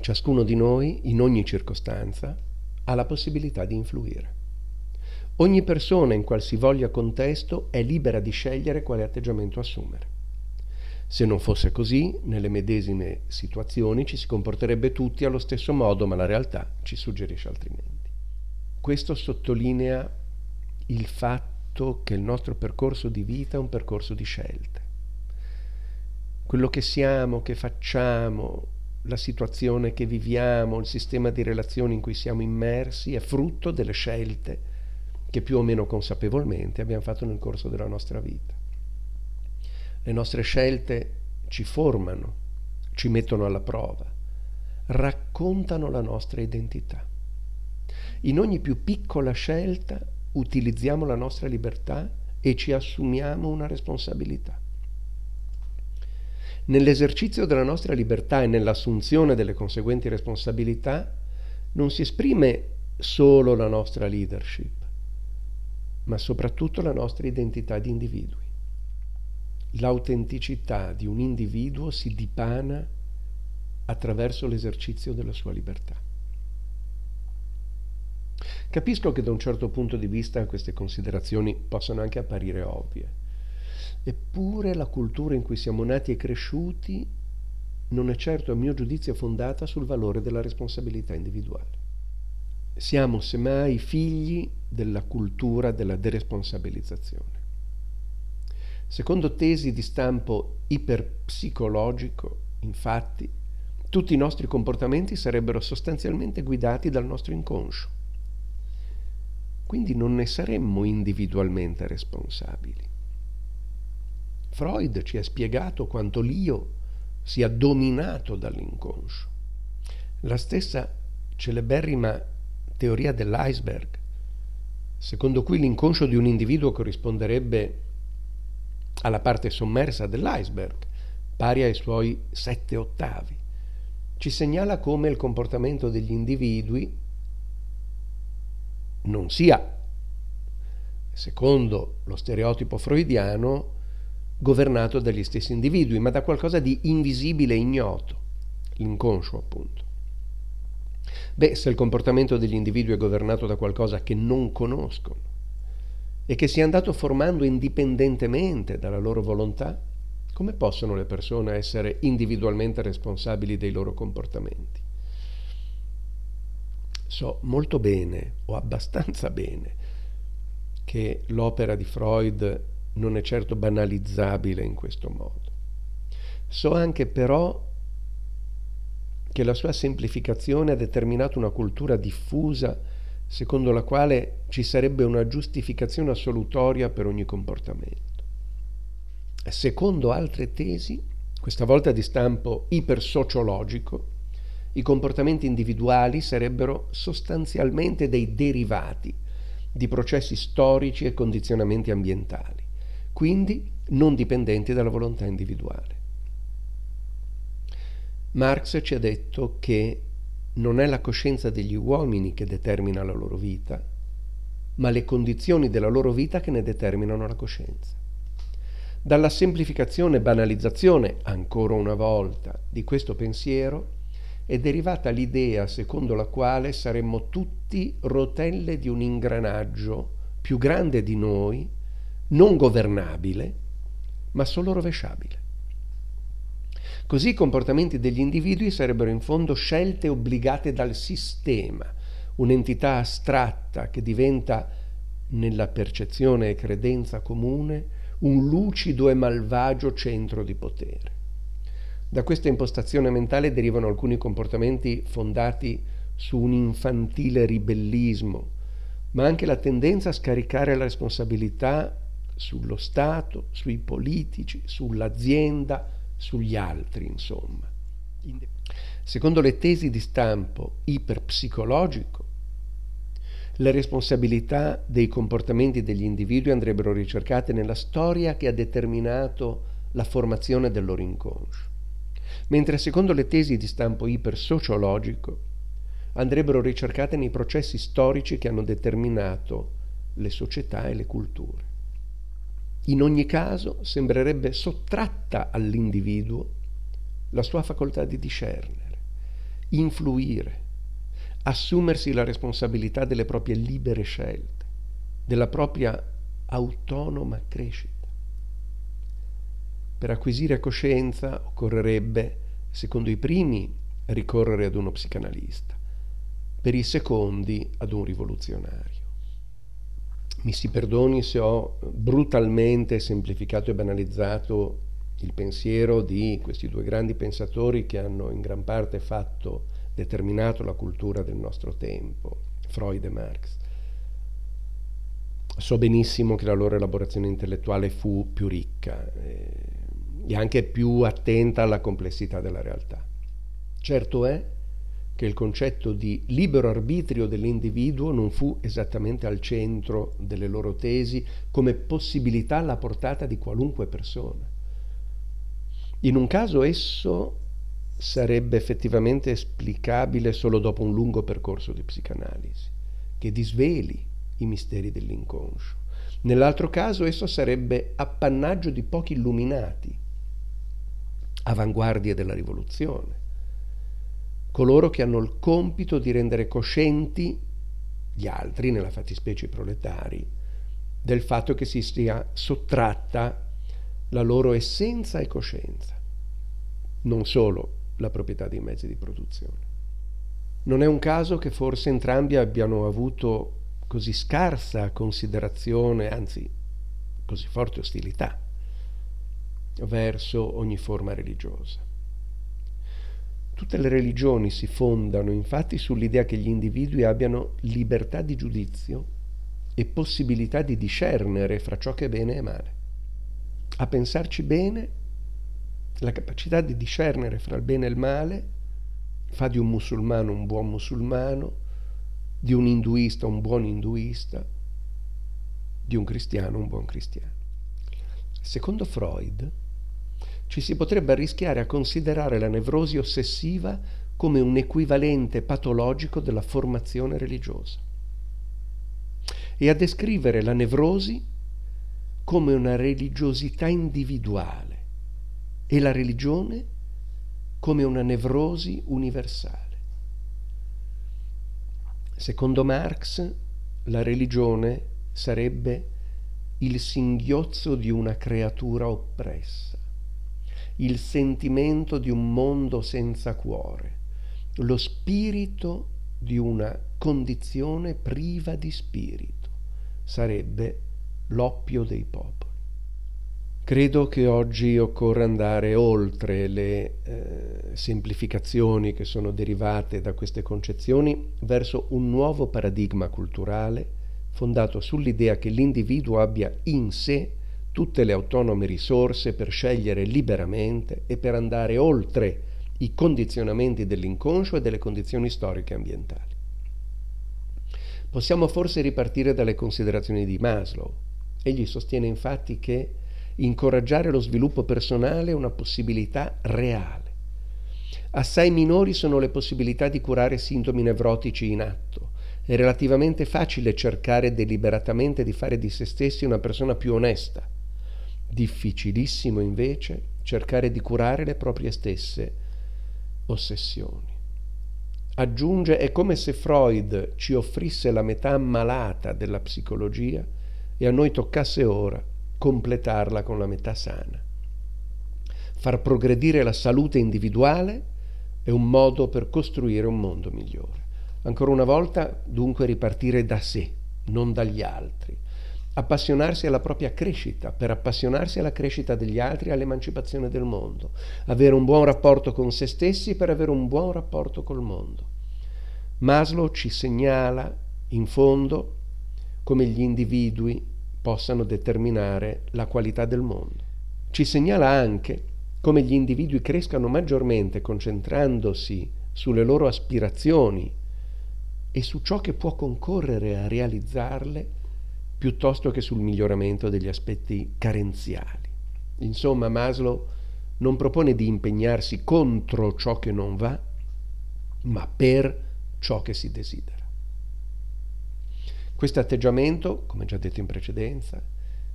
ciascuno di noi, in ogni circostanza, ha la possibilità di influire. Ogni persona in qualsivoglia contesto è libera di scegliere quale atteggiamento assumere. Se non fosse così, nelle medesime situazioni ci si comporterebbe tutti allo stesso modo, ma la realtà ci suggerisce altrimenti. Questo sottolinea il fatto che il nostro percorso di vita è un percorso di scelte. Quello che siamo, che facciamo, la situazione che viviamo, il sistema di relazioni in cui siamo immersi è frutto delle scelte che più o meno consapevolmente abbiamo fatto nel corso della nostra vita. Le nostre scelte ci formano, ci mettono alla prova, raccontano la nostra identità. In ogni più piccola scelta utilizziamo la nostra libertà e ci assumiamo una responsabilità. Nell'esercizio della nostra libertà e nell'assunzione delle conseguenti responsabilità non si esprime solo la nostra leadership, ma soprattutto la nostra identità di individui. L'autenticità di un individuo si dipana attraverso l'esercizio della sua libertà. Capisco che da un certo punto di vista queste considerazioni possono anche apparire ovvie, eppure la cultura in cui siamo nati e cresciuti non è certo a mio giudizio fondata sul valore della responsabilità individuale. Siamo semmai figli della cultura della deresponsabilizzazione. Secondo tesi di stampo iperpsicologico, infatti, tutti i nostri comportamenti sarebbero sostanzialmente guidati dal nostro inconscio. Quindi non ne saremmo individualmente responsabili. Freud ci ha spiegato quanto l'io sia dominato dall'inconscio. La stessa celeberrima teoria dell'iceberg, secondo cui l'inconscio di un individuo corrisponderebbe alla parte sommersa dell'iceberg, pari ai suoi sette ottavi, ci segnala come il comportamento degli individui non sia, secondo lo stereotipo freudiano, governato dagli stessi individui, ma da qualcosa di invisibile e ignoto, l'inconscio appunto. Beh, se il comportamento degli individui è governato da qualcosa che non conoscono e che si è andato formando indipendentemente dalla loro volontà, come possono le persone essere individualmente responsabili dei loro comportamenti? So molto bene, o abbastanza bene, che l'opera di Freud non è certo banalizzabile in questo modo. So anche però che la sua semplificazione ha determinato una cultura diffusa secondo la quale ci sarebbe una giustificazione assolutoria per ogni comportamento. Secondo altre tesi, questa volta di stampo ipersociologico, i comportamenti individuali sarebbero sostanzialmente dei derivati di processi storici e condizionamenti ambientali, quindi non dipendenti dalla volontà individuale. Marx ci ha detto che non è la coscienza degli uomini che determina la loro vita, ma le condizioni della loro vita che ne determinano la coscienza. Dalla semplificazione e banalizzazione, ancora una volta, di questo pensiero è derivata l'idea secondo la quale saremmo tutti rotelle di un ingranaggio più grande di noi, non governabile, ma solo rovesciabile. Così i comportamenti degli individui sarebbero in fondo scelte obbligate dal sistema, un'entità astratta che diventa, nella percezione e credenza comune, un lucido e malvagio centro di potere. Da questa impostazione mentale derivano alcuni comportamenti fondati su un infantile ribellismo, ma anche la tendenza a scaricare la responsabilità sullo Stato, sui politici, sull'azienda, sugli altri, insomma. Secondo le tesi di stampo iperpsicologico, le responsabilità dei comportamenti degli individui andrebbero ricercate nella storia che ha determinato la formazione del loro inconscio, mentre secondo le tesi di stampo ipersociologico andrebbero ricercate nei processi storici che hanno determinato le società e le culture. In ogni caso sembrerebbe sottratta all'individuo la sua facoltà di discernere, influire, assumersi la responsabilità delle proprie libere scelte, della propria autonoma crescita. Per acquisire coscienza occorrerebbe, secondo i primi, ricorrere ad uno psicanalista, per i secondi ad un rivoluzionario. Mi si perdoni se ho brutalmente semplificato e banalizzato il pensiero di questi due grandi pensatori che hanno in gran parte fatto, determinato la cultura del nostro tempo, Freud e Marx. So benissimo che la loro elaborazione intellettuale fu più ricca eh, e anche più attenta alla complessità della realtà. Certo è che il concetto di libero arbitrio dell'individuo non fu esattamente al centro delle loro tesi come possibilità alla portata di qualunque persona. In un caso esso sarebbe effettivamente esplicabile solo dopo un lungo percorso di psicanalisi, che disveli i misteri dell'inconscio. Nell'altro caso esso sarebbe appannaggio di pochi illuminati, avanguardie della rivoluzione, coloro che hanno il compito di rendere coscienti gli altri, nella fattispecie i proletari, del fatto che si sia sottratta la loro essenza e coscienza, non solo la proprietà dei mezzi di produzione. Non è un caso che forse entrambi abbiano avuto così scarsa considerazione, anzi così forte ostilità verso ogni forma religiosa. Tutte le religioni si fondano infatti sull'idea che gli individui abbiano libertà di giudizio e possibilità di discernere fra ciò che è bene e male a pensarci bene, la capacità di discernere fra il bene e il male fa di un musulmano un buon musulmano, di un induista un buon induista, di un cristiano un buon cristiano. Secondo Freud, ci si potrebbe arrischiare a considerare la nevrosi ossessiva come un equivalente patologico della formazione religiosa e a descrivere la nevrosi come una religiosità individuale e la religione come una nevrosi universale. Secondo Marx, la religione sarebbe il singhiozzo di una creatura oppressa, il sentimento di un mondo senza cuore, lo spirito di una condizione priva di spirito. Sarebbe l'oppio dei popoli. Credo che oggi occorra andare oltre le eh, semplificazioni che sono derivate da queste concezioni verso un nuovo paradigma culturale fondato sull'idea che l'individuo abbia in sé tutte le autonome risorse per scegliere liberamente e per andare oltre i condizionamenti dell'inconscio e delle condizioni storiche e ambientali. Possiamo forse ripartire dalle considerazioni di Maslow, Egli sostiene infatti che incoraggiare lo sviluppo personale è una possibilità reale. Assai minori sono le possibilità di curare sintomi nevrotici in atto. È relativamente facile cercare deliberatamente di fare di se stessi una persona più onesta. Difficilissimo invece cercare di curare le proprie stesse ossessioni. Aggiunge, è come se Freud ci offrisse la metà malata della psicologia e a noi toccasse ora completarla con la metà sana. Far progredire la salute individuale è un modo per costruire un mondo migliore. Ancora una volta, dunque, ripartire da sé, non dagli altri. Appassionarsi alla propria crescita, per appassionarsi alla crescita degli altri e all'emancipazione del mondo. Avere un buon rapporto con se stessi per avere un buon rapporto col mondo. Maslow ci segnala, in fondo, come gli individui possano determinare la qualità del mondo. Ci segnala anche come gli individui crescano maggiormente concentrandosi sulle loro aspirazioni e su ciò che può concorrere a realizzarle piuttosto che sul miglioramento degli aspetti carenziali. Insomma, Maslow non propone di impegnarsi contro ciò che non va, ma per ciò che si desidera. Questo atteggiamento, come già detto in precedenza,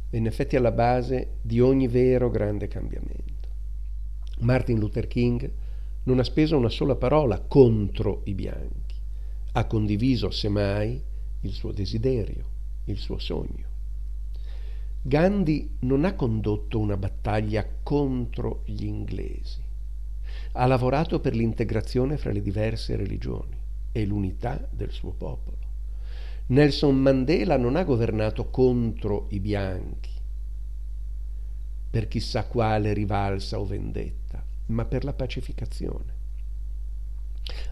è in effetti alla base di ogni vero grande cambiamento. Martin Luther King non ha speso una sola parola contro i bianchi, ha condiviso semmai il suo desiderio, il suo sogno. Gandhi non ha condotto una battaglia contro gli inglesi, ha lavorato per l'integrazione fra le diverse religioni e l'unità del suo popolo. Nelson Mandela non ha governato contro i bianchi, per chissà quale rivalsa o vendetta, ma per la pacificazione.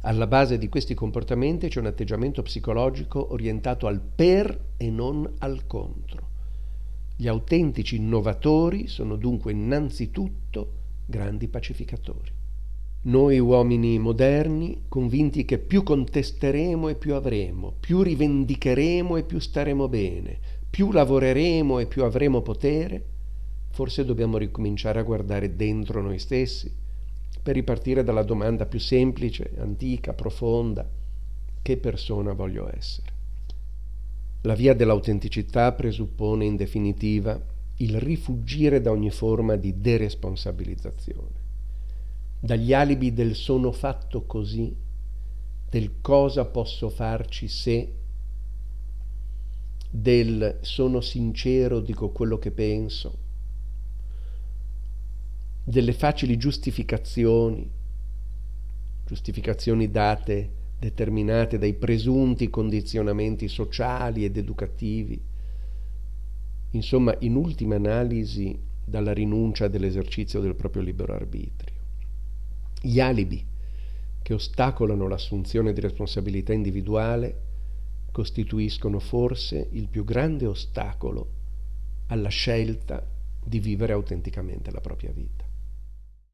Alla base di questi comportamenti c'è un atteggiamento psicologico orientato al per e non al contro. Gli autentici innovatori sono dunque innanzitutto grandi pacificatori. Noi uomini moderni, convinti che più contesteremo e più avremo, più rivendicheremo e più staremo bene, più lavoreremo e più avremo potere, forse dobbiamo ricominciare a guardare dentro noi stessi per ripartire dalla domanda più semplice, antica, profonda, che persona voglio essere? La via dell'autenticità presuppone in definitiva il rifugire da ogni forma di deresponsabilizzazione, dagli alibi del sono fatto così, del cosa posso farci se, del sono sincero, dico quello che penso, delle facili giustificazioni, giustificazioni date determinate dai presunti condizionamenti sociali ed educativi, insomma, in ultima analisi, dalla rinuncia dell'esercizio del proprio libero arbitrio. Gli alibi che ostacolano l'assunzione di responsabilità individuale costituiscono forse il più grande ostacolo alla scelta di vivere autenticamente la propria vita.